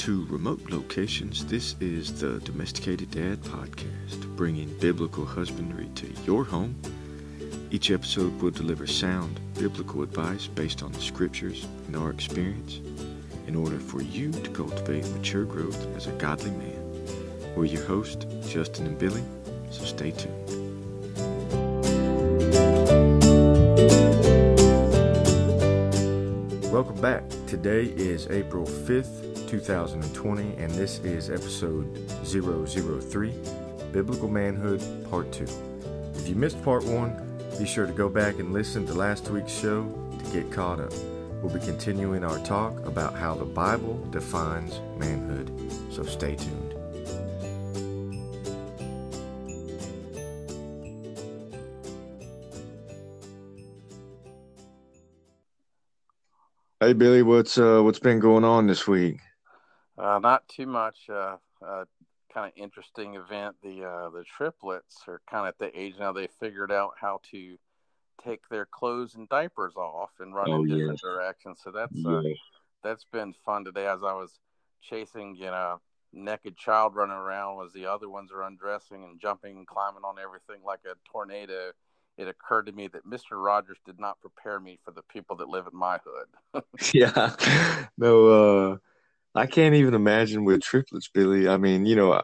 to remote locations, this is the Domesticated Dad podcast, bringing biblical husbandry to your home. Each episode will deliver sound biblical advice based on the scriptures and our experience in order for you to cultivate mature growth as a godly man. We're your hosts, Justin and Billy, so stay tuned. Welcome back. Today is April 5th, 2020, and this is episode 003 Biblical Manhood Part 2. If you missed Part 1, be sure to go back and listen to last week's show to get caught up. We'll be continuing our talk about how the Bible defines manhood, so stay tuned. Hey Billy, what's uh what's been going on this week? Uh, not too much. Uh, uh, kind of interesting event. The uh, the triplets are kind of at the age now they figured out how to take their clothes and diapers off and run Oh, in different directions. So that's uh, that's been fun today. As I was chasing, you know, naked child running around as the other ones are undressing and jumping and climbing on everything like a tornado. It occurred to me that Mister Rogers did not prepare me for the people that live in my hood. Yeah. No, uh I can't even imagine with triplets, Billy. I mean, you know,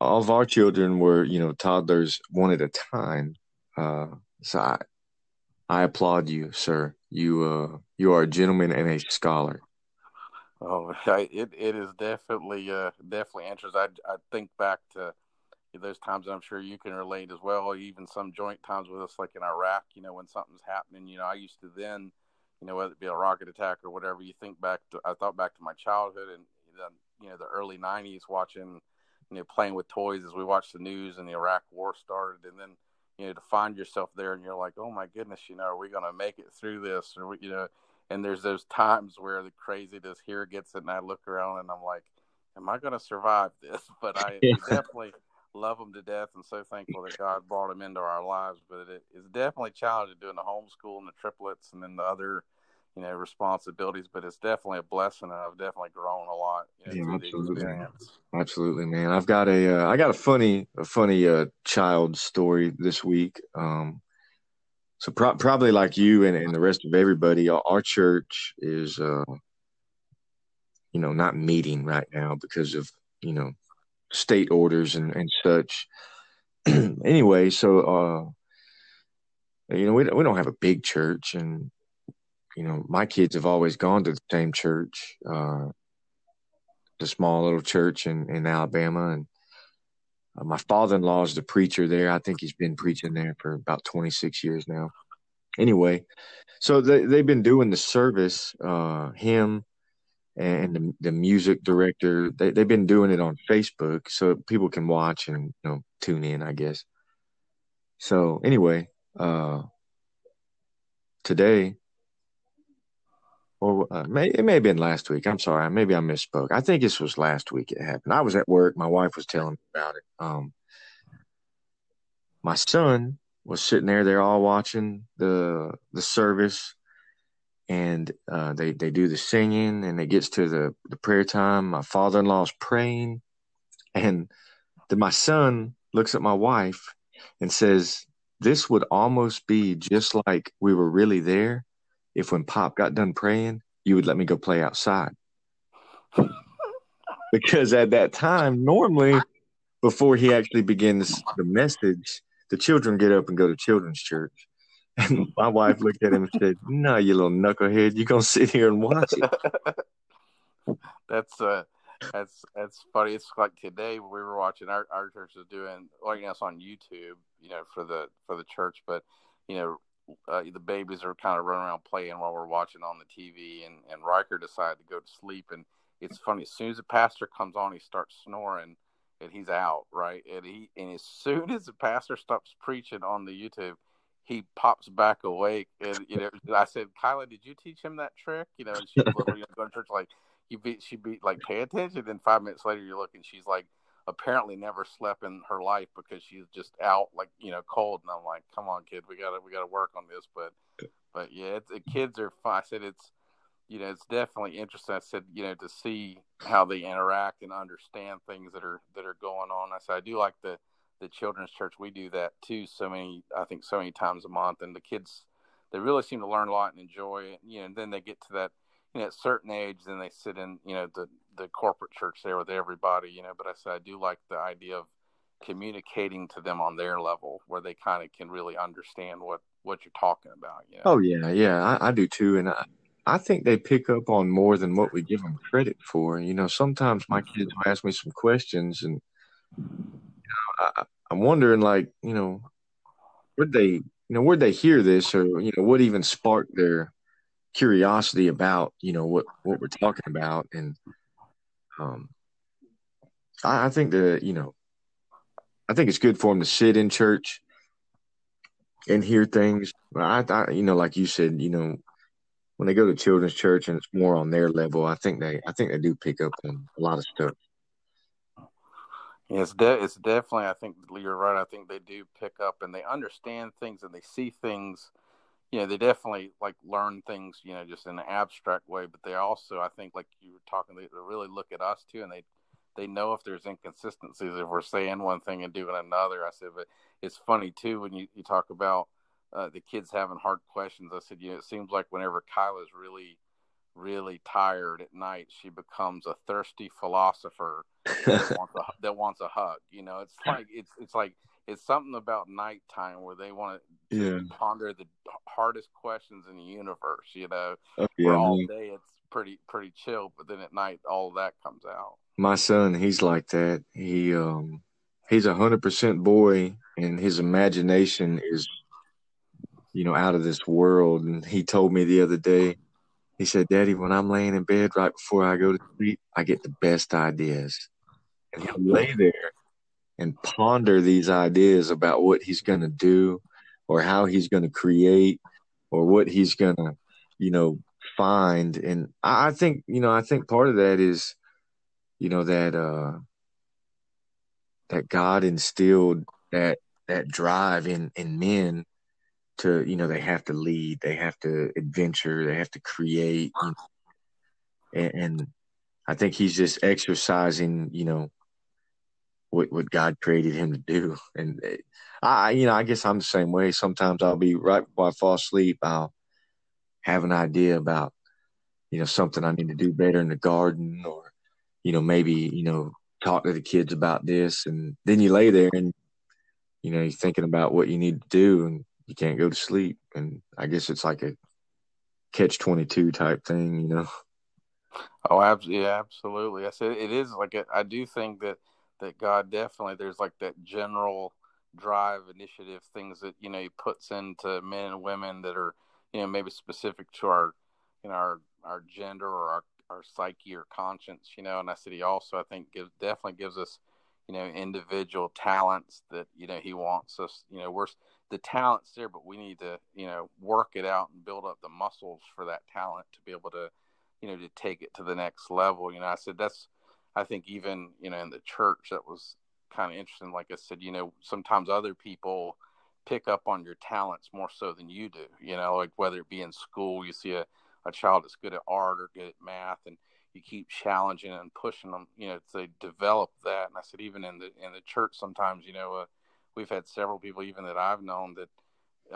all of our children were, you know, toddlers one at a time. Uh so I I applaud you, sir. You uh you are a gentleman and a scholar. Oh, I, it it is definitely uh definitely interesting. I I think back to those times I'm sure you can relate as well. Even some joint times with us, like in Iraq, you know, when something's happening, you know, I used to then, you know, whether it be a rocket attack or whatever, you think back to, I thought back to my childhood and then, you know, the early 90s watching, you know, playing with toys as we watched the news and the Iraq war started. And then, you know, to find yourself there and you're like, oh my goodness, you know, are we going to make it through this? Or, you know, and there's those times where the craziness here gets it and I look around and I'm like, am I going to survive this? But I definitely love them to death and so thankful that God brought them into our lives. But it is definitely challenging doing the homeschool and the triplets and then the other, you know, responsibilities. But it's definitely a blessing, and I've definitely grown a lot you know, Yeah, absolutely. Absolutely, man. I've got a uh, I got a funny a funny uh child story this week. Um so pro- probably like you and, and the rest of everybody, our, our church is uh you know not meeting right now because of, you know, state orders and, and such. anyway, so uh you know, we we don't have a big church and you know, my kids have always gone to the same church. Uh the small little church in, in Alabama. And uh, my father in law is the preacher there. I think he's been preaching there for about 26 years now. Anyway, so they, they've been doing the service, uh, him and the, the music director, they, they've been doing it on Facebook so people can watch and you know tune in, I guess. So anyway, uh, today, or uh, may, it may have been last week. I'm sorry. Maybe I misspoke. I think this was last week it happened. I was at work. My wife was telling me about it. Um, my son was sitting there. They're all watching the the service, and uh, they they do the singing, and it gets to the the prayer time. My father in law's praying, and then my son looks at my wife and says, "This would almost be just like we were really there." If when Pop got done praying, you would let me go play outside. because at that time, normally before he actually begins the message, the children get up and go to children's church. And my wife looked at him and said, No, you little knucklehead, you gonna sit here and watch it. that's uh that's that's funny. It's like today we were watching our our church is doing like you know, it's on YouTube, you know, for the for the church, but you know, uh, the babies are kind of running around playing while we're watching on the TV, and and Riker decided to go to sleep, and it's funny as soon as the pastor comes on, he starts snoring, and he's out right, and he and as soon as the pastor stops preaching on the YouTube. He pops back awake, and you know. I said, "Kyla, did you teach him that trick?" You know, and she was you know, going to church like you be she be like pay attention then five minutes later you're looking she's like apparently never slept in her life because she's just out like you know cold and i'm like come on kid we gotta we gotta work on this but but yeah it's, the kids are fun i said it's you know, it's definitely interesting. I said, you know, to see how they interact and understand things that are that are going on. I said, I do like the the children's church. We do that too. So many, I think, so many times a month, and the kids they really seem to learn a lot and enjoy it. You know, and then they get to that, you know, at a certain age, then they sit in, you know, the the corporate church there with everybody. You know, but I said I do like the idea of communicating to them on their level where they kind of can really understand what what you're talking about. You know? Oh yeah, yeah, I, I do too, and I, I think they pick up on more than what we give them credit for. You know, sometimes my kids will ask me some questions, and you know, I, I'm wondering, like, you know, where'd they, you know, where'd they hear this, or you know, what even sparked their curiosity about, you know, what what we're talking about, and um, I, I think that you know, I think it's good for them to sit in church and hear things. I, I, you know, like you said, you know, when they go to children's church and it's more on their level, I think they I think they do pick up on a lot of stuff. It's de- it's definitely I think you're right. I think they do pick up and they understand things and they see things. You know, they definitely like learn things. You know, just in an abstract way, but they also I think like you were talking, they really look at us too, and they they know if there's inconsistencies if we're saying one thing and doing another. I said, but it's funny too when you, you talk about uh, the kids having hard questions. I said, you know, it seems like whenever Kyla's really, really tired at night, she becomes a thirsty philosopher that, wants a, that wants a hug. You know, it's like it's it's like it's something about nighttime where they want to yeah. ponder the hardest questions in the universe. You know, oh, yeah, where all man. day it's pretty pretty chill, but then at night all of that comes out. My son, he's like that. He um he's a hundred percent boy, and his imagination is you know, out of this world. And he told me the other day, he said, Daddy, when I'm laying in bed right before I go to sleep, I get the best ideas. And he'll lay there and ponder these ideas about what he's going to do or how he's going to create or what he's going to, you know, find. And I, think, you know, I think part of that is, you know, that, uh, that God instilled that, that drive in, in men to you know they have to lead they have to adventure they have to create and, and, i think he's just exercising you know what what god created him to do and eh, i you know i guess i'm the same way sometimes i'll be right before i fall asleep i'll have an idea about you know something i need to do better in the garden or you know maybe you know talk to the kids about this and then you lay there and you know you're thinking about what you need to do and you can't go to sleep. And I guess it's like a catch 22 type thing, you know? Oh, absolutely. Yeah, absolutely. I said it is like, a, I do think that, that God definitely, there's like that general drive initiative things that, you know, he puts into men and women that are, you know, maybe specific to our, you know, our, our gender or our, our psyche or conscience, you know, and I said he also, I think, gives definitely gives us, you know, individual talents that, you know, he wants us, you know, we're, the talent's there, but we need to, you know, work it out and build up the muscles for that talent to be able to, you know, to take it to the next level. You know, I said that's, I think even, you know, in the church, that was kind of interesting. Like I said, you know, sometimes other people pick up on your talents more so than you do, you know, like whether it be in school, you see a, a child that's good at art or good at math and you keep challenging and pushing them, you know, to develop that. And I said, even in the, in the church, sometimes, you know, uh, we've had several people even that I've known that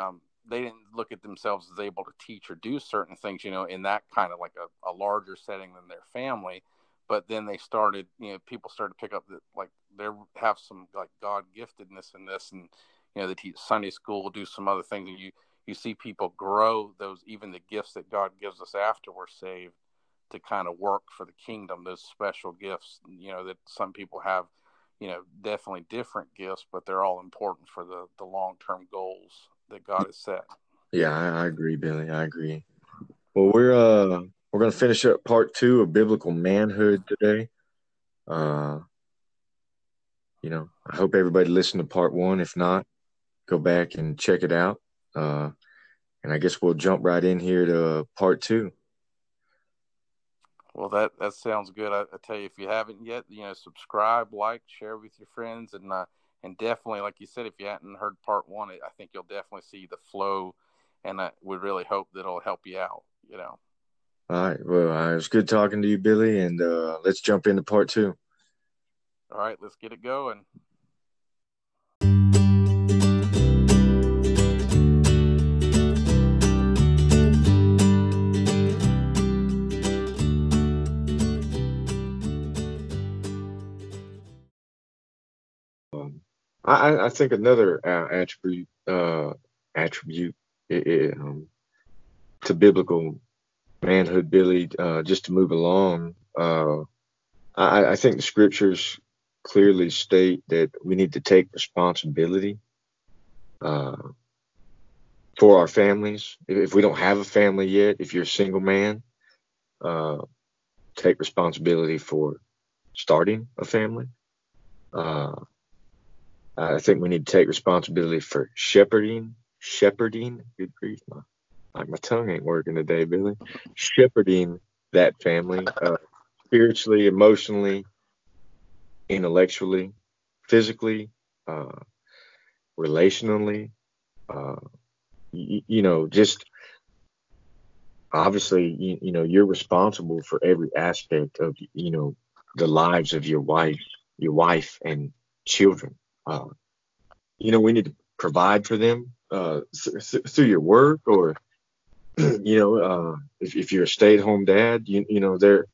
um, they didn't look at themselves as able to teach or do certain things, you know, in that kind of like a, a larger setting than their family. But then they started, you know, people started to pick up that like they have some like God giftedness in this, and you know, they teach Sunday school, do some other things, and you you see people grow those even the gifts that God gives us after we're saved to kind of work for the kingdom. Those special gifts, you know, that some people have you know, definitely different gifts, but they're all important for the, the long term goals that God has set. Yeah, I, I, agree, Billy. I agree. Well, we're uh we're gonna finish up part two of biblical manhood today. Uh, you know, I hope everybody listened to part one. If not, go back and check it out. Uh, and I guess we'll jump right in here to part two. Well, that that sounds good. I, I, tell you, if you haven't yet, you know, subscribe, like, share with your friends, and uh, and definitely, like you said, if you hadn't heard part one, I think you'll definitely see the flow, and I would really hope that it'll help you out. You know. All right. Well, uh, it was good talking to you, Billy, and uh, let's jump into part two. All right, let's get it going. Um, I, I think another uh, attribute uh, attribute it, it, um, to biblical manhood, Billy, uh, just to move along. Uh, I, I, think the scriptures clearly state that we need to take responsibility uh, for our families. If, we don't have a family yet, if you're a single man, uh, take responsibility for starting a family. Uh, I think we need to take responsibility for shepherding, shepherding. Good grief, my like my tongue ain't working today, Billy. Shepherding that family, uh, spiritually, emotionally, intellectually, physically, uh, relationally. Uh, you, you, know, just obviously, you, you know, you're responsible for every aspect of you know the lives of your wife, your wife and children. Uh, you know, we need to provide for them uh, th- through your work or, you know, uh, if, if you're a stay-at-home dad, you, you know, there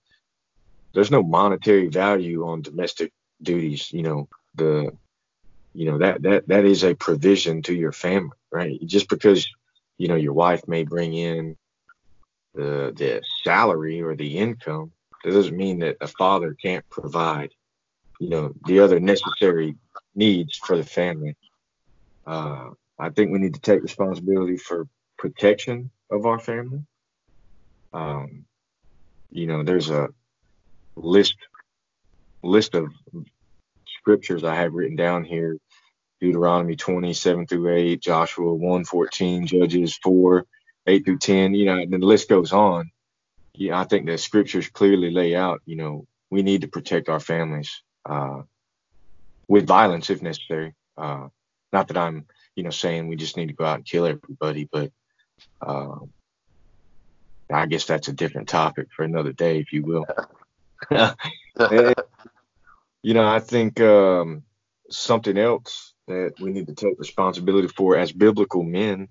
there's no monetary value on domestic duties. You know, the you know that that that is a provision to your family, right? Just because you know your wife may bring in the the salary or the income, that doesn't mean that a father can't provide, you know, the other necessary needs for the family. Uh, I think we need to take responsibility for protection of our family. Um, you know, there's a list list of scriptures I have written down here: Deuteronomy 27 through 8, Joshua 1 14, Judges 4 8 through 10. You know, and the list goes on. Yeah, I think the scriptures clearly lay out. You know, we need to protect our families uh, with violence if necessary. Uh, not that I'm, you know, saying we just need to go out and kill everybody, but uh, I guess that's a different topic for another day, if you will. and, you know, I think um, something else that we need to take responsibility for as biblical men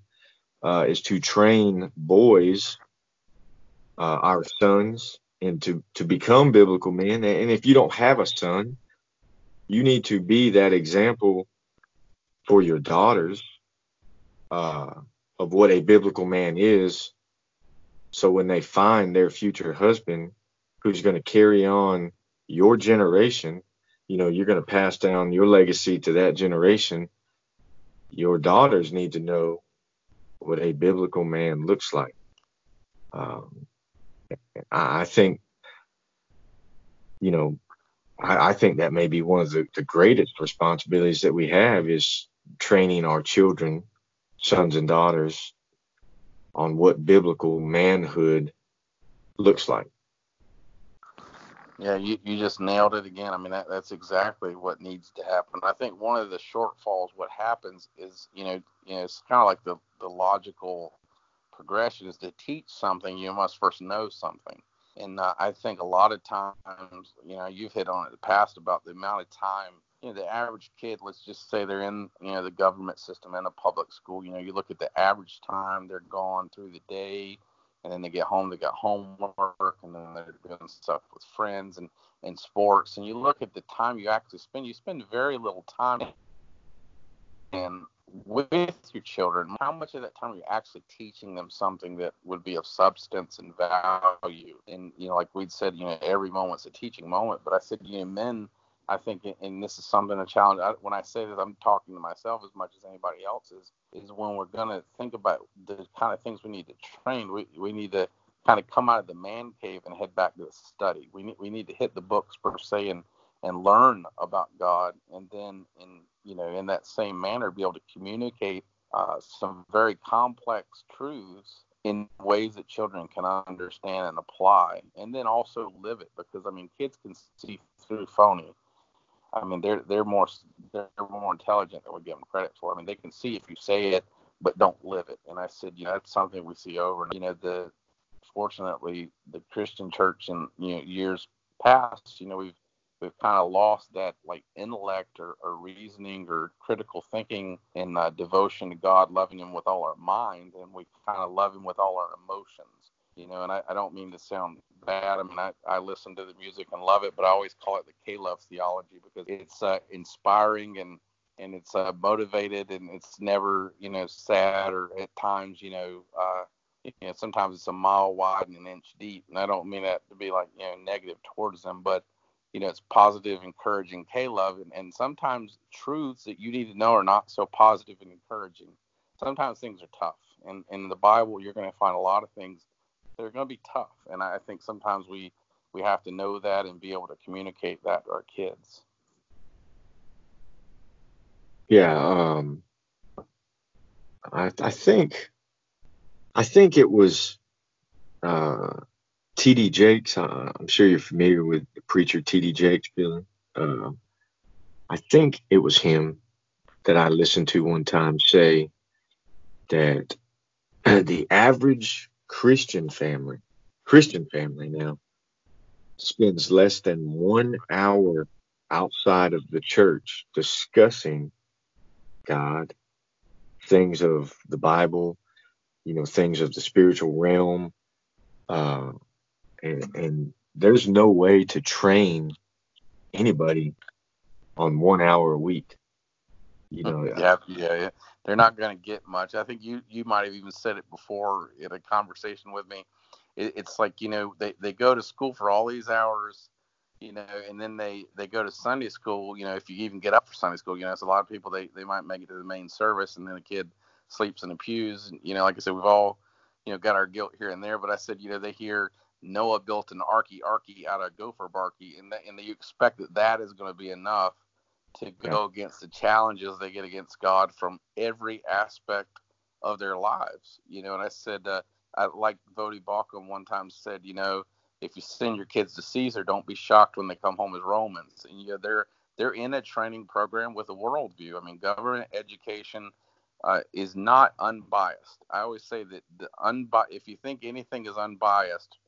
uh, is to train boys, uh, our sons, and to to become biblical men. And if you don't have a son, you need to be that example for your daughters uh, of what a biblical man is. So when they find their future husband who's going to carry on your generation, you know, you're going to pass down your legacy to that generation. Your daughters need to know what a biblical man looks like. Um, I think, you know, I, I, think that may be one of the, the greatest responsibilities that we have is training our children, sons and daughters, on what biblical manhood looks like. Yeah, you, you just nailed it again. I mean, that, that's exactly what needs to happen. I think one of the shortfalls, what happens is, you know, you know, it's kind of like the, the logical progression is to teach something, you must first know something. And uh, I think a lot of times, you know, you've hit on it in the past about the amount of time you know, the average kid, let's just say they're in, you know, the government system in a public school. You know, you look at the average time they're gone through the day, and then they get home, they got homework, and then they're doing stuff with friends and, and sports. And you look at the time you actually spend, you spend very little time and with your children, how much of that time are you actually teaching them something that would be of substance and value? And you know, like we'd said, you know, every moment's a teaching moment. But I said, you know, men I think, and this is something a challenge. I, when I say this, I'm talking to myself as much as anybody else is. Is when we're to think about the kind of things we need to train. We we need to kind of come out of the man cave and head back to the study. We need we need to hit the books per se and and learn about God, and then in you know in that same manner be able to communicate uh, some very complex truths in ways that children can understand and apply, and then also live it. Because I mean, kids can see through phony I mean, they're they're more they're more intelligent than we give them credit for. I mean, they can see if you say it, but don't live it. And I said, you know, that's something we see over. You know, the fortunately the Christian church in you know years past, you know, we've we've kind of lost that like intellect or, or reasoning or critical thinking and uh, devotion to God, loving Him with all our mind, and we kind of love Him with all our emotions. You know, and I, I don't mean to sound bad. I mean, I, I listen to the music and love it, but I always call it the K-Love theology because it's uh, inspiring and and it's uh, motivated and it's never you know sad or at times you know uh, you know sometimes it's a mile wide and an inch deep, and I don't mean that to be like you know negative towards them, but you know, it's positive, encouraging K-Love. And, and sometimes truths that you need to know are not so positive and encouraging. Sometimes things are tough. And in the Bible, you're going to find a lot of things that are going to be tough. And I think sometimes we, we have to know that and be able to communicate that to our kids. Yeah. Um, I, I think, I think it was, uh, T.D. Jakes, uh, I'm sure you're familiar with the preacher T.D. Jakes, Billy. Uh, I think it was him that I listened to one time say that the average Christian family, Christian family now, spends less than one hour outside of the church discussing God, things of the Bible, you know, things of the spiritual realm, uh, and, and there's no way to train anybody on one hour a week. You uh, know, yeah, yeah, yeah. They're not going to get much. I think you you might have even said it before in a conversation with me. It, it's like you know they they go to school for all these hours, you know, and then they they go to Sunday school. You know, if you even get up for Sunday school, you know, it's a lot of people they they might make it to the main service, and then the kid sleeps in the pews. And, you know, like I said, we've all you know got our guilt here and there, but I said you know they hear Noah built an arky arky out of gopher barky, and that, and you expect that that is going to be enough to go yeah. against the challenges they get against God from every aspect of their lives. You know, and I said, uh, I like Voddie Baucham one time said, you know, if you send your kids to Caesar, don't be shocked when they come home as Romans. And you know, they're they're in a training program with a worldview. I mean, government education uh, is not unbiased. I always say that the unbi- if you think anything is unbiased,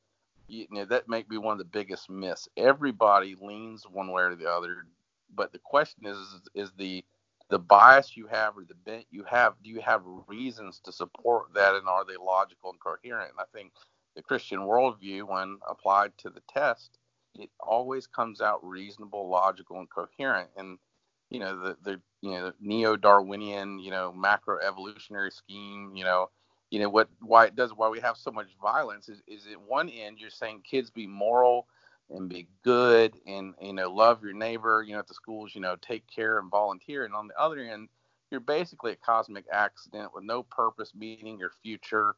you know that may be one of the biggest myths. Everybody leans one way or the other, but the question is, is the the bias you have or the bent you have, do you have reasons to support that, and are they logical and coherent? And I think the Christian worldview, when applied to the test, it always comes out reasonable, logical, and coherent. And you know the the you know neo-Darwinian, you know macro evolutionary scheme, you know you know what why it does why we have so much violence is, is at one end you're saying kids be moral and be good and you know love your neighbor you know at the schools you know take care and volunteer. And on the other end you're basically a cosmic accident with no purpose meaning your future.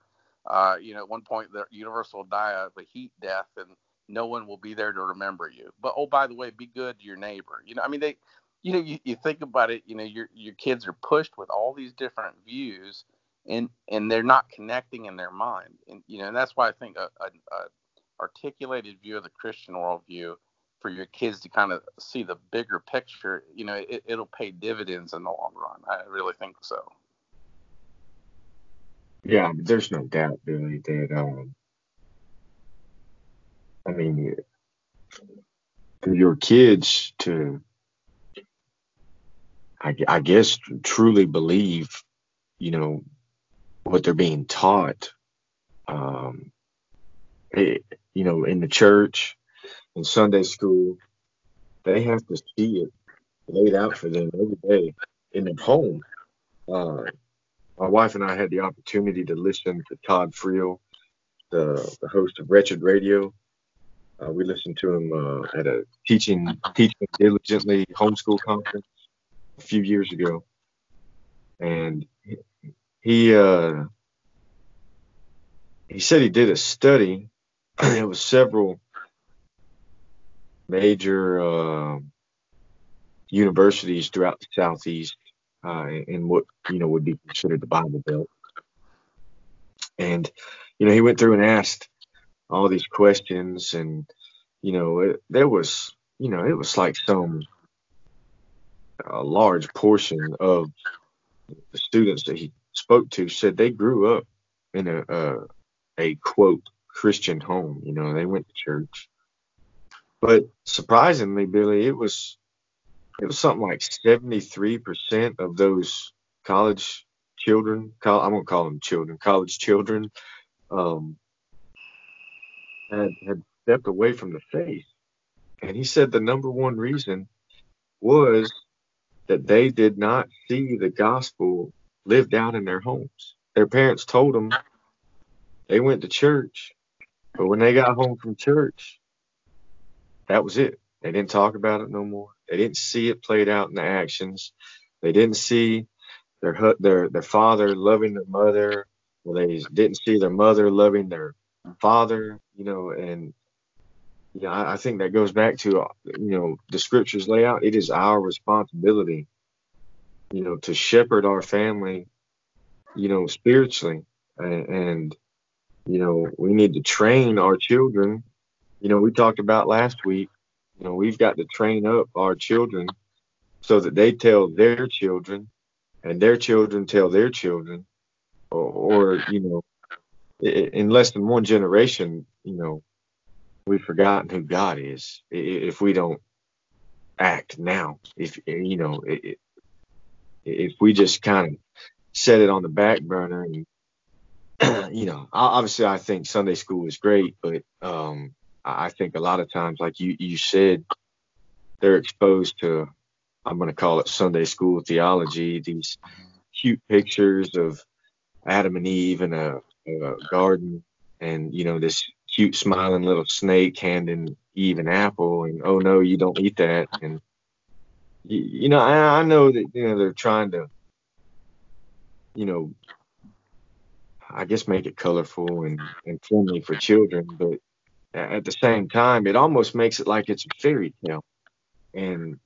Uh, you know at one point the universe will die of a heat death and no one will be there to remember you. But oh by the way be good to your neighbor. You know i mean they you know you, you think about it you know your your kids are pushed with all these different views and and they're not connecting in their mind. And you know and that's why i think a, a, a articulated view of the christian worldview for your kids to kind of see the bigger picture you know it, it'll pay dividends in the long run. I really think so. Yeah there's no doubt really that um i mean for your kids to I, I guess truly believe you know what they're being taught, um, you know, in the church, in Sunday school, they have to see it laid out for them every day in their home. Uh, my wife and I had the opportunity to listen to Todd Friel, the, the host of Wretched Radio. Uh, we listened to him uh, at a teaching teaching diligently homeschool conference a few years ago, and he uh, he said he did a study. It was several major uh, universities throughout the southeast uh, in what you know would be considered the Bible Belt, and you know he went through and asked all these questions, and you know it, there was you know it was like some a large portion of the students that he spoke to said they grew up in a a, a quote Christian home. You know, they went to church. But surprisingly, Billy, it was it was something like 73% of those college children, I'm gonna call them children, college children, um, had had stepped away from the faith. And he said the number one reason was that they did not see the gospel lived out in their homes. Their parents told them they went to church, but when they got home from church, that was it. They didn't talk about it no more. They didn't see it played out in the actions. They didn't see their their their father loving their mother. Well, they didn't see their mother loving their father. You know, and yeah, I, I think that goes back to you know the scriptures lay out. It is our responsibility, you know, to shepherd our family, you know, spiritually, and, and you know we need to train our children. You know, we talked about last week. You know, we've got to train up our children so that they tell their children, and their children tell their children, or, or you know, in less than one generation, you know, we've forgotten who God is if we don't act now. If you know, if we just kind of set it on the back burner and you know, obviously I think Sunday school is great, but um, I think a lot of times, like you you said, they're exposed to I'm going to call it Sunday school theology. These cute pictures of Adam and Eve in a, a garden, and you know this cute smiling little snake handing Eve an apple, and oh no, you don't eat that. And you, you know, I, I know that you know they're trying to, you know, I guess make it colorful and, and friendly for children, but at the same time, it almost makes it like it's a fairy tale. And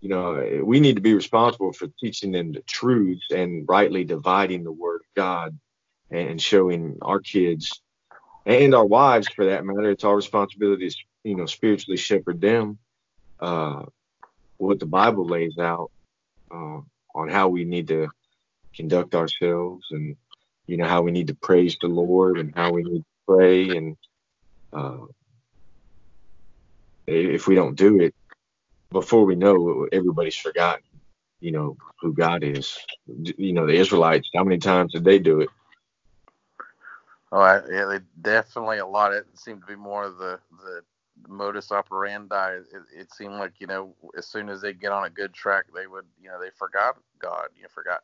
you know, we need to be responsible for teaching them the truths and rightly dividing the word of God and showing our kids and our wives for that matter. It's our responsibility to, you know, spiritually shepherd them, uh, what the Bible lays out, uh, on how we need to conduct ourselves and, you know, how we need to praise the Lord and how we need to pray. And, uh, if we don't do it before we know everybody's forgotten, you know, who God is, you know, the Israelites, how many times did they do it? Oh, I, definitely a lot. It seemed to be more of the the modus operandi. It, it seemed like you know, as soon as they get on a good track, they would you know they forgot God. You know, forgot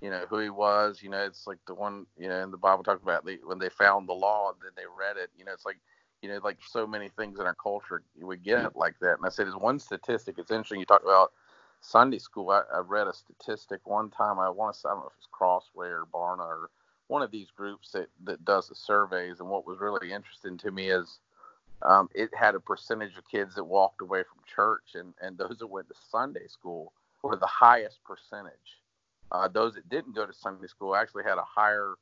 you know who he was. You know, it's like the one you know in the Bible talks about they, when they found the law, and then they read it. You know, it's like you know like so many things in our culture we get it like that. And I said, there's one statistic. It's interesting. You talk about Sunday school. I, I read a statistic one time. I want to say I don't know if it's Crossway or Barna or one of these groups that, that does the surveys. And what was really interesting to me is um, it had a percentage of kids that walked away from church, and, and those that went to Sunday school were the highest percentage. Uh, those that didn't go to Sunday school actually had a higher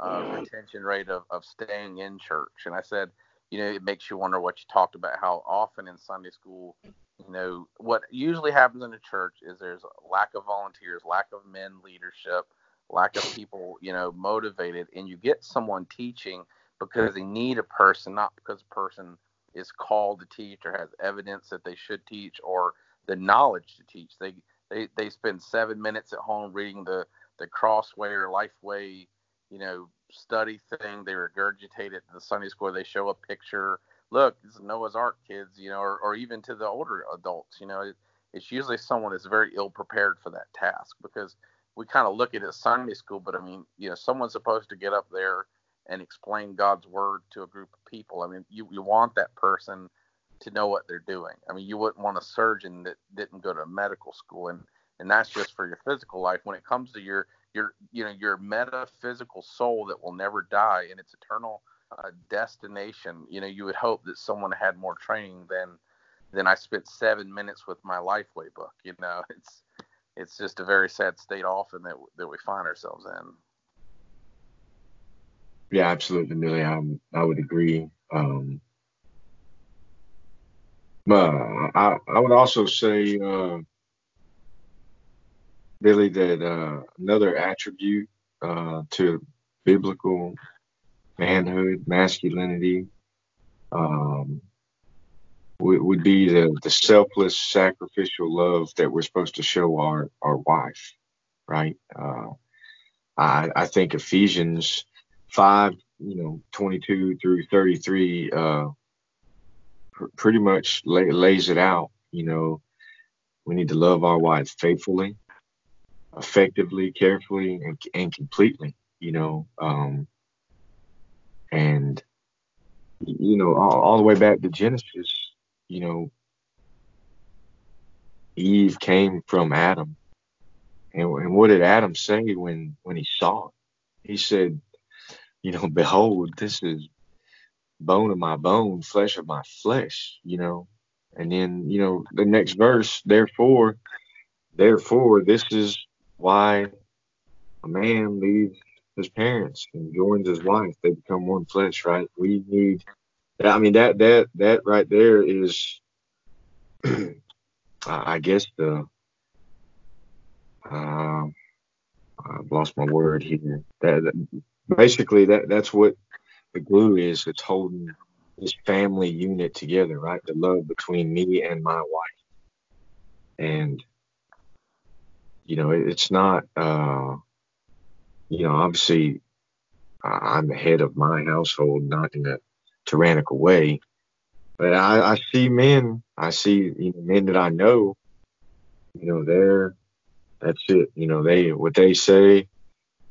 uh, retention rate of, of staying in church. And I said, you know, it makes you wonder what you talked about, how often in Sunday school, you know, what usually happens in a church is there's a lack of volunteers, lack of men leadership, lack of people, you know, motivated, and you get someone teaching because they need a person, not because a person is called to teach or has evidence that they should teach or the knowledge to teach. They they they spend seven minutes at home reading the the Crossway or Lifeway, you know, study thing. They regurgitate it to the Sunday school. They show a picture. Look, this is Noah's Ark, kids. You know, or, or even to the older adults. You know, it, it's usually someone that's very ill prepared for that task because we kind of look at it as Sunday school, but I mean, you know, someone's supposed to get up there and explain God's word to a group of people. I mean, you, you want that person to know what they're doing. I mean, you wouldn't want a surgeon that didn't go to medical school, and and that's just for your physical life. When it comes to your your you know your metaphysical soul that will never die and its eternal uh, destination, you know, you would hope that someone had more training than than I spent seven minutes with my Lifeway book. You know, it's it's just a very sad state often that that we find ourselves in. Yeah, absolutely, Millie. I I would agree. Um, I I would also say, uh, Billy, that uh, another attribute uh, to biblical manhood, masculinity, um, would, would be the, the selfless, sacrificial love that we're supposed to show our, our wife, right? Uh, I, I think Ephesians 5, you know, 22 through 33, uh, pr- pretty much lay, lays it out. You know, we need to love our wives faithfully, effectively, carefully, and, and completely, you know, um, and, you know, all, all the way back to Genesis, you know, Eve came from Adam. And, and what did Adam say when, when he saw it? He said, you know, behold, this is bone of my bone, flesh of my flesh, you know. And then, you know, the next verse, therefore, therefore, this is why a man leaves his parents and joins his wife. They become one flesh, right? We need I mean that that that right there is I guess the uh, I've lost my word here. That, that basically that that's what the glue is. It's holding this family unit together, right? The love between me and my wife, and you know, it's not. Uh, you know, obviously, I'm the head of my household, not in a tyrannical way. But I, I see men, I see you know, men that I know, you know, they're that's it. You know, they what they say,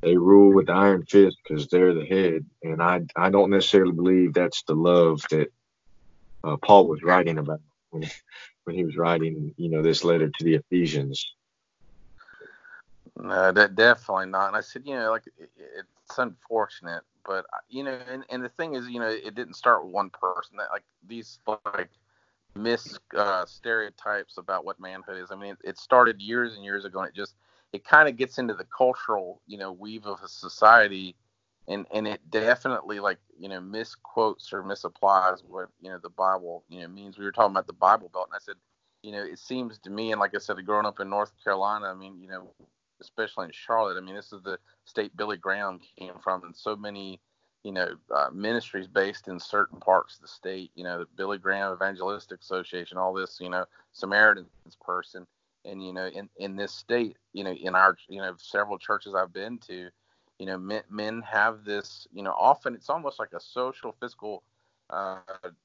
they rule with the iron fist because they're the head, and I I don't necessarily believe that's the love that uh, Paul was writing about when he, when he was writing, you know, this letter to the Ephesians. No, that definitely not. And I said, you know, like it, it's unfortunate but uh, you know, and, and the thing is, you know, it didn't start with one person. That like these like mis uh, stereotypes about what manhood is. I mean, it, it started years and years ago, and it just it kind of gets into the cultural, you know, weave of a society, and and it definitely like you know misquotes or misapplies what you know the Bible you know means. We were talking about the Bible Belt, and I said, you know, it seems to me, and like I said, growing up in North Carolina, I mean, you know, especially in Charlotte. I mean, this is the state Billy Graham came from, and so many, you know, uh, ministries based in certain parts of the state. You know, the Billy Graham Evangelistic Association, all this, you know, Samaritan's Purse, and you know, in in this state, you know, in our, you know, several churches I've been to, you know, men, men have this, you know, often it's almost like a social fiscal uh,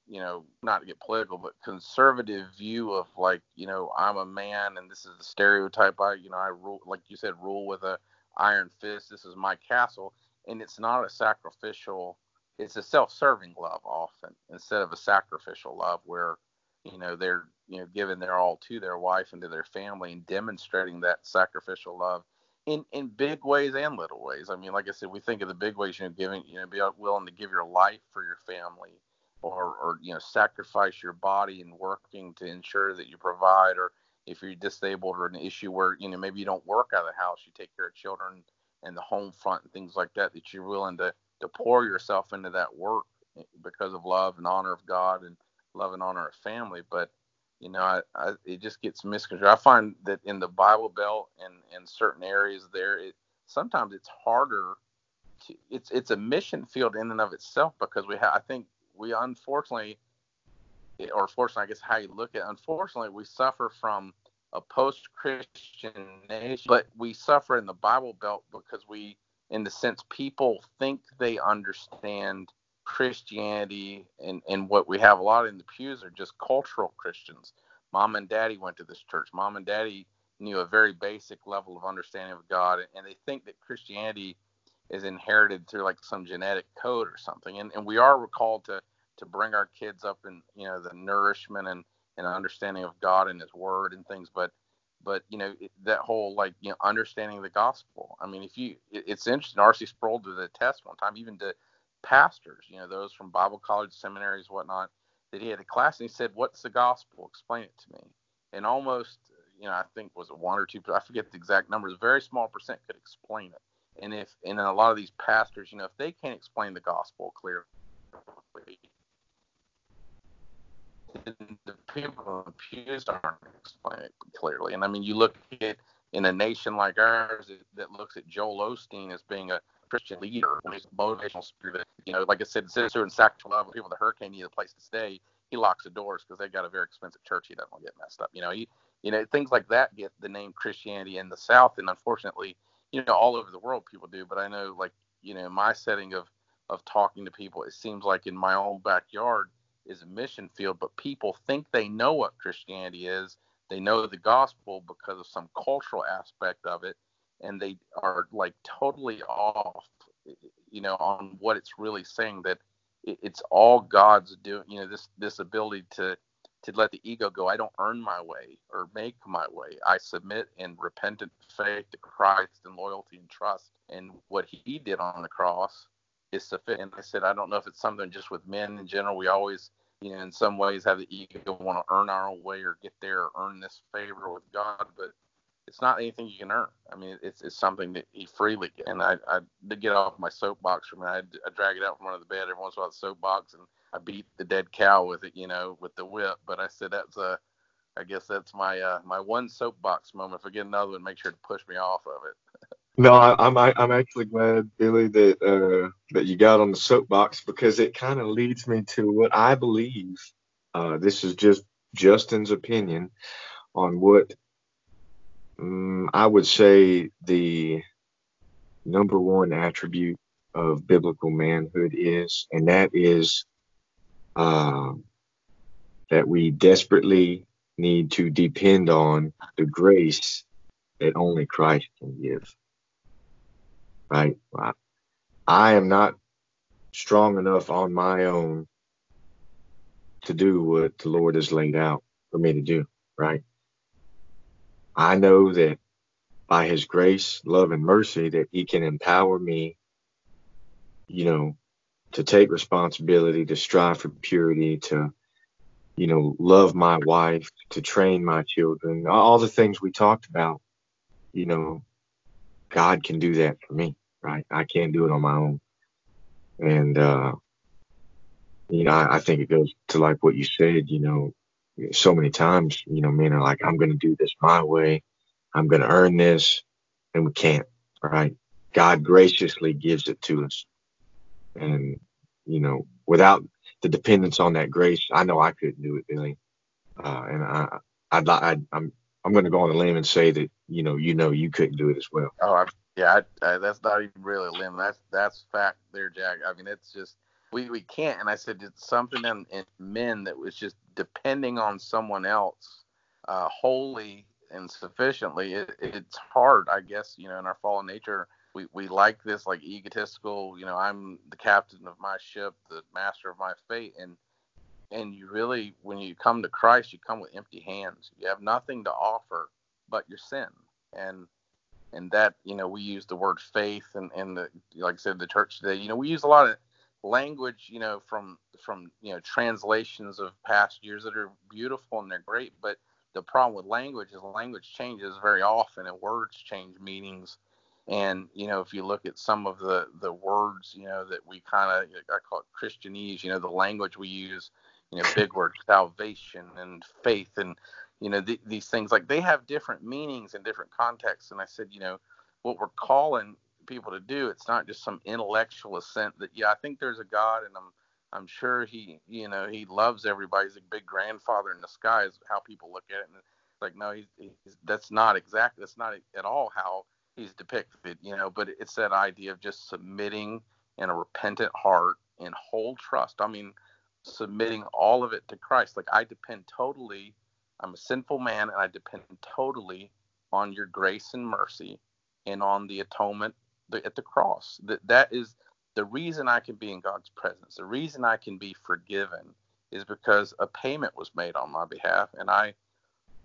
you know, not to get political, but conservative view of like, you know, I'm a man and this is the stereotype. I, you know, I rule, like you said, rule with a iron fist. This is my castle, and it's not a sacrificial. It's a self-serving love often instead of a sacrificial love where, you know, they're you know giving their all to their wife and to their family and demonstrating that sacrificial love in in big ways and little ways. I mean, like I said, we think of the big ways, you know, giving, you know, be willing to give your life for your family or, or you know sacrifice your body and working to ensure that you provide or if you're disabled or an issue where you know maybe you don't work out of the house you take care of children and the home front and things like that that you're willing to to pour yourself into that work because of love and honor of god and love and honor a family but you know I, I, it just gets misconstrued. I find that in the bible belt and in certain areas there it sometimes it's harder to, it's it's a mission field in and of itself because we have i think we unfortunately, or fortunately, I guess how you look at, it, unfortunately, we suffer from a post-Christian nation, but we suffer in the Bible Belt because we, in the sense, people think they understand Christianity, and and what we have a lot in the pews are just cultural Christians. Mom and Daddy went to this church. Mom and Daddy knew a very basic level of understanding of God, and they think that Christianity is inherited through like some genetic code or something. And and we are recalled to to bring our kids up in you know the nourishment and and understanding of God and His Word and things. But but you know that whole like you know understanding the gospel. I mean, if you it, it's interesting. R.C. Sproul did a test one time, even to pastors, you know, those from Bible college, seminaries, whatnot, that he had a class and he said, "What's the gospel? Explain it to me." And almost you know, I think was it one or two, I forget the exact numbers. A very small percent could explain it and if and a lot of these pastors, you know, if they can't explain the gospel clearly, the people in the pews aren't explaining it clearly. And I mean, you look at in a nation like ours that looks at Joel Osteen as being a, Christian leader, when he's a motivational speaker, you know, like I said, says here in Sacramento, people the hurricane need a place to stay. He locks the doors because they've got a very expensive church. He doesn't want to get messed up. You know, he, you know, things like that get the name Christianity in the South, and unfortunately, you know, all over the world people do. But I know, like, you know, my setting of of talking to people, it seems like in my own backyard is a mission field, but people think they know what Christianity is. They know the gospel because of some cultural aspect of it, and they are like totally off, you know, on what it's really saying. That it's all God's doing. You know, this this ability to to let the ego go. I don't earn my way or make my way. I submit in repentant faith to Christ and loyalty and trust. And what He did on the cross is sufficient. And I said, I don't know if it's something just with men in general. We always, you know, in some ways have the ego want to earn our way or get there or earn this favor with God, but it's not anything you can earn. I mean, it's it's something that He freely gets. And I I did get off my soapbox from it. I, drag it out from under the bed every once in a while, the soapbox, and I beat the dead cow with it, you know, with the whip. But I said that's a I guess that's my uh, my one soapbox moment. If I get another one, make sure to push me off of it. No, I, am I'm actually glad, Billy, that uh, that you got on the soapbox because it kind of leads me to what I believe. Uh, this is just Justin's opinion on what um, I would say the number one attribute of biblical manhood is, and that is uh, that we desperately need to depend on the grace that only Christ can give right? I am not strong enough on my own to do what the Lord has laid out for me to do, right? I know that by his grace, love, and mercy that he can empower me, you know, to take responsibility, to strive for purity, to, you know, love my wife, to train my children, all the things we talked about, you know, God can do that for me, right? I can't do it on my own. And, uh, you know, I, I think it goes to like what you said, you know, so many times, you know, men are like, I'm going to do this my way. I'm going to earn this. And we can't, right? God graciously gives it to us. And, you know, without the dependence on that grace, I know I couldn't do it, Billy. Uh, and I, I'd, I'd, I'm, I'm going to go on a limb and say that you know you know you couldn't do it as well. Oh, I, yeah, I, I, that's not even really a limb. That's that's fact there, Jack. I mean, it's just we, we can't. And I said it's something in, in men that was just depending on someone else uh, wholly and sufficiently. It, it's hard, I guess. You know, in our fallen nature, we, we like this like egotistical. You know, I'm the captain of my ship, the master of my fate, and and you really when you come to christ you come with empty hands. You have nothing to offer but your sin. And and that you know we use the word faith and and the like i said the church today you know we use a lot of language you know from from you know translations of past years that are beautiful and they're great but the problem with language is language changes very often and words change meanings. And you know if you look at some of the the words you know that we kind of i call it christianese you know the language we use you know, big word salvation and faith and, you know, th- these things like they have different meanings in different contexts. And I said, you know, what we're calling people to do, it's not just some intellectual assent that, yeah, I think there's a God and I'm, I'm sure he, you know, he loves everybody. He's a big grandfather in the sky is how people look at it. And it's like, no, he's, he's that's not exactly, that's not at all how he's depicted, you know, but it's that idea of just submitting in a repentant heart and whole trust. I mean, submitting all of it to Christ. Like I depend totally, I'm a sinful man and I depend totally on your grace and mercy and on the atonement at the cross. That that is the reason I can be in God's presence. The reason I can be forgiven is because a payment was made on my behalf and I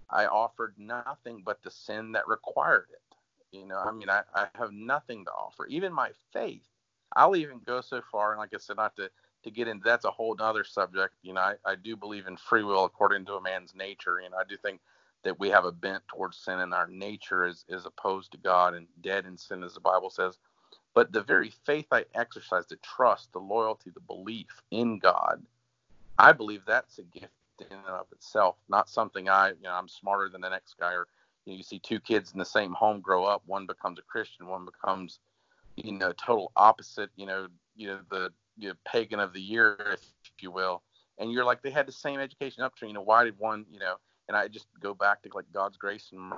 I offered nothing but the sin that required it. You know, I mean I, I have nothing to offer. Even my faith. I'll even go so far and like I said, not to to get into that's a whole other subject. You know, I, I do believe in free will according to a man's nature. You know, I do think that we have a bent towards sin in our nature is, is opposed to God and dead in sin, as the Bible says. But the very faith I exercise, the trust, the loyalty, the belief in God, I believe that's a gift in and of itself, not something I, you know, I'm smarter than the next guy. Or you, know, you see two kids in the same home grow up, one becomes a Christian, one becomes you know, total opposite, you know, you know, the you know, pagan of the year, if you will. And you're like, they had the same education up to, you know, why did one, you know, and I just go back to like God's grace and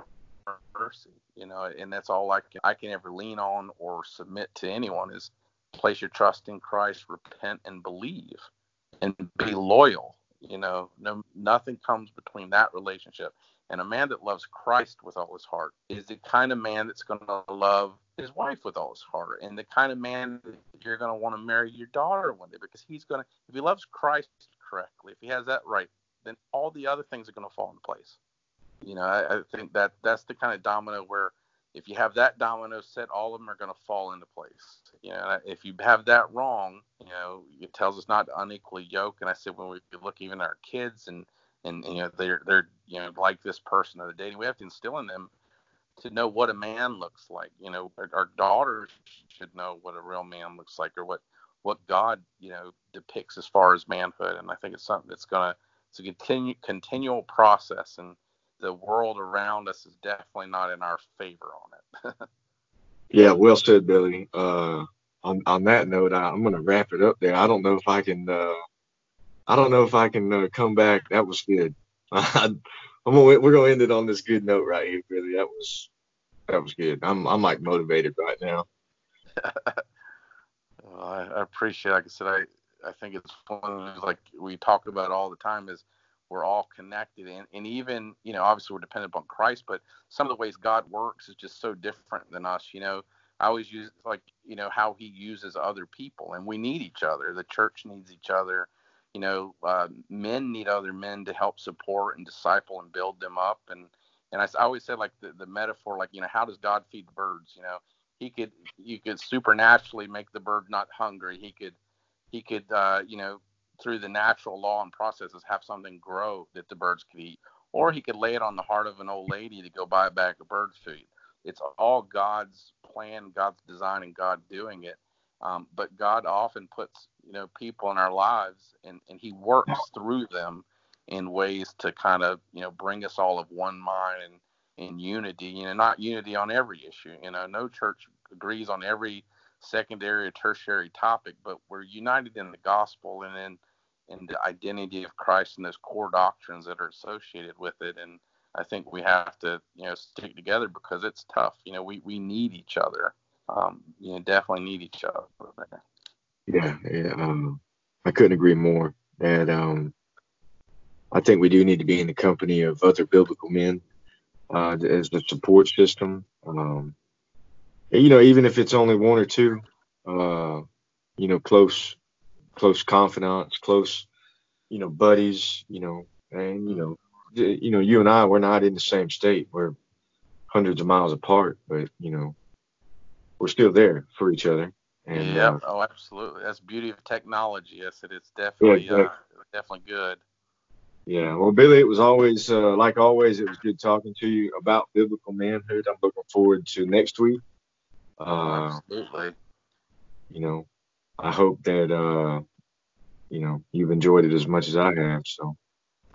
mercy, you know, and that's all I can, I can ever lean on or submit to anyone is place your trust in Christ, repent and believe and be loyal. You know, no, nothing comes between that relationship. And a man that loves Christ with all his heart is the kind of man that's going to love his wife with all his heart, and the kind of man you're going to want to marry your daughter one day because he's going to, if he loves Christ correctly, if he has that right, then all the other things are going to fall into place. You know, I, I think that that's the kind of domino where if you have that domino set, all of them are going to fall into place. You know, if you have that wrong, you know, it tells us not to unequally yoke. And I said when we look even at our kids and and you know they're they're you know like this person that they're dating, we have to instill in them to know what a man looks like. You know, our, our daughters should know what a real man looks like or what what God you know depicts as far as manhood. And I think it's something that's gonna it's a continue continual process and the world around us is definitely not in our favor on it. yeah, well said, Billy. Uh, on on that note, I, am to wrap it up there. I don't know if I can. Uh, I don't know if I can uh, come back. That was good. am gonna, we're gonna end it on this good note right here, really. That was that was good. I'm I'm like motivated right now. well, I, I, appreciate. Like I said, I I think it's one of like we talk about all the time is we're all connected and, and even you know obviously we're dependent upon christ but some of the ways god works is just so different than us you know i always use like you know how he uses other people and we need each other the church needs each other you know uh, men need other men to help support and disciple and build them up. And and i, I always say like the, the metaphor like you know how does god feed the birds? You know he could you could supernaturally make the bird not hungry. He could he could uh, you know through the natural law and processes have something grow that the birds could eat. Or he could lay it on the heart of an old lady to go buy a bag of bird food. It's all god's plan god's design and god doing it um, but god often puts you know people in our lives and, and he works through them in ways to kind of you know bring us all of one mind and in unity you know not unity on every issue you know no church agrees on every secondary or tertiary topic, but we're united in the gospel and in in the identity of Christ and those core doctrines that are associated with it. And I think we have to, you know, stick together because it's tough. You know, we, we need each other. Um, you know, definitely need each other. Yeah, yeah. Um, I couldn't agree more. That um, I think we do need to be in the company of other biblical men uh, as the support system. Um, you know, even if it's only one or two, uh, you know, close, close confidants, close, you know, buddies, you know, and you know, you know, you and I, we're not in the same state. We're hundreds of miles apart, but you know, we're still there for each other. And, yeah. Uh, oh, absolutely. That's beauty of technology. Yes, it is definitely, yeah, exactly. uh, definitely good. Yeah. Well, Billy, it was always, uh, like always, it was good talking to you about biblical manhood. I'm looking forward to next week. Uh, Absolutely. You know, I hope that uh, you know you've enjoyed it as much as I have. So.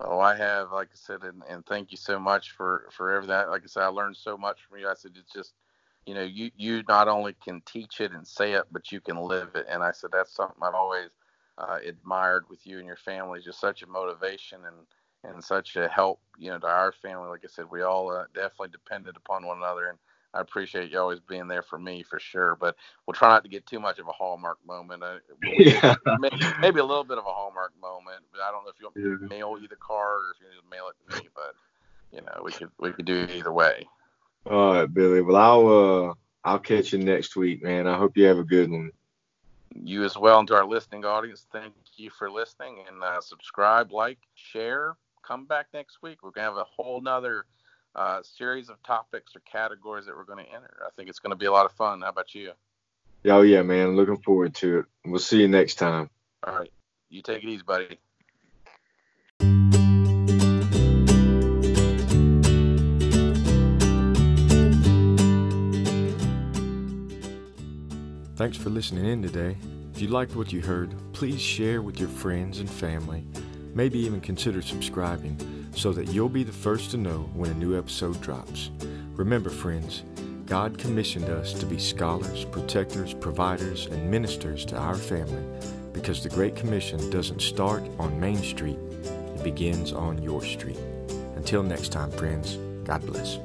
Oh, I have, like I said, and, and thank you so much for for everything. Like I said, I learned so much from you. I said it's just, you know, you you not only can teach it and say it, but you can live it. And I said that's something I've always uh, admired with you and your family. Just such a motivation and and such a help, you know, to our family. Like I said, we all uh, definitely depended upon one another, and I appreciate you always being there for me for sure. But we'll try not to get too much of a hallmark moment. Uh, yeah. maybe, maybe, a little bit of a hallmark moment. But I don't know if you want me to mail you the card or if you need to mail it to me. But you know, we could we could do it either way. All right, Billy. Well, I'll uh, I'll catch you next week, man. I hope you have a good one. You as well, and to our listening audience, thank you for listening and uh, subscribe, like, share. Come back next week. We're gonna have a whole nother uh, series of topics or categories that we're going to enter. I think it's going to be a lot of fun. How about you? Oh yeah, man. Looking forward to it. We'll see you next time. All right. You take it easy, buddy. Thanks for listening in today. If you liked what you heard, please share with your friends and family. Maybe even consider subscribing so that you'll be the first to know when a new episode drops. Remember, friends, God commissioned us to be scholars, protectors, providers, and ministers to our family because the Great Commission doesn't start on Main Street, it begins on your street. Until next time, friends, God bless.